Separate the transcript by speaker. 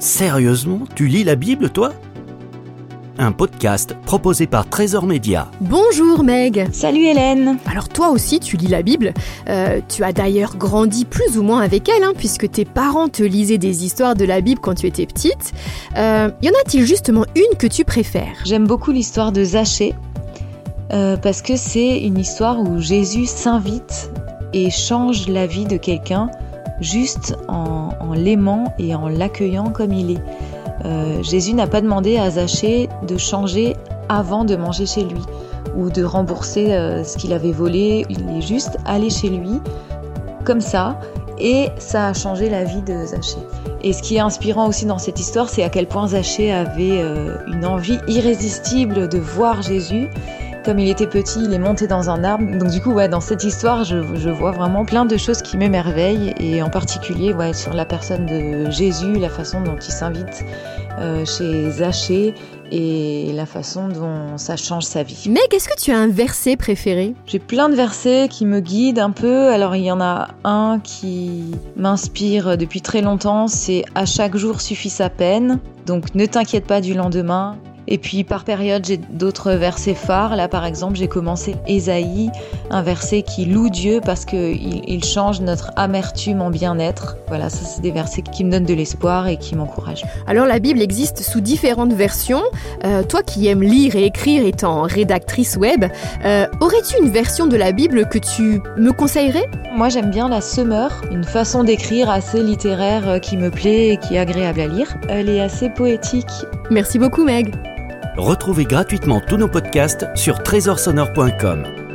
Speaker 1: Sérieusement, tu lis la Bible, toi? Un podcast proposé par Trésor Média.
Speaker 2: Bonjour Meg
Speaker 3: Salut Hélène
Speaker 2: Alors toi aussi tu lis la Bible. Euh, tu as d'ailleurs grandi plus ou moins avec elle, hein, puisque tes parents te lisaient des histoires de la Bible quand tu étais petite. Euh, y en a-t-il justement une que tu préfères?
Speaker 3: J'aime beaucoup l'histoire de Zachée, euh, parce que c'est une histoire où Jésus s'invite et change la vie de quelqu'un juste en, l'aimant et en l'accueillant comme il est. Euh, Jésus n'a pas demandé à Zachée de changer avant de manger chez lui ou de rembourser euh, ce qu'il avait volé. Il est juste allé chez lui comme ça et ça a changé la vie de Zachée. Et ce qui est inspirant aussi dans cette histoire, c'est à quel point Zachée avait euh, une envie irrésistible de voir Jésus comme il était petit, il est monté dans un arbre. Donc du coup, ouais, dans cette histoire, je, je vois vraiment plein de choses qui m'émerveillent, et en particulier ouais, sur la personne de Jésus, la façon dont il s'invite euh, chez Zachée, et la façon dont ça change sa vie.
Speaker 2: Meg, est-ce que tu as un verset préféré?
Speaker 3: J'ai plein de versets qui me guident un peu. Alors il y en a un qui m'inspire depuis très longtemps, c'est à chaque jour suffit sa peine. Donc ne t'inquiète pas du lendemain. Et puis par période, j'ai d'autres versets phares. Là, par exemple, j'ai commencé Ésaïe, un verset qui loue Dieu parce qu'il il change notre amertume en bien-être. Voilà, ça c'est des versets qui me donnent de l'espoir et qui m'encouragent.
Speaker 2: Alors la Bible existe sous différentes versions. Euh, toi qui aimes lire et écrire étant rédactrice web, euh, aurais-tu une version de la Bible que tu me conseillerais?
Speaker 3: Moi j'aime bien la Semeur, une façon d'écrire assez littéraire euh, qui me plaît et qui est agréable à lire. Elle est assez poétique.
Speaker 2: Merci beaucoup Meg
Speaker 1: Retrouvez gratuitement tous nos podcasts sur trésorsonore.com.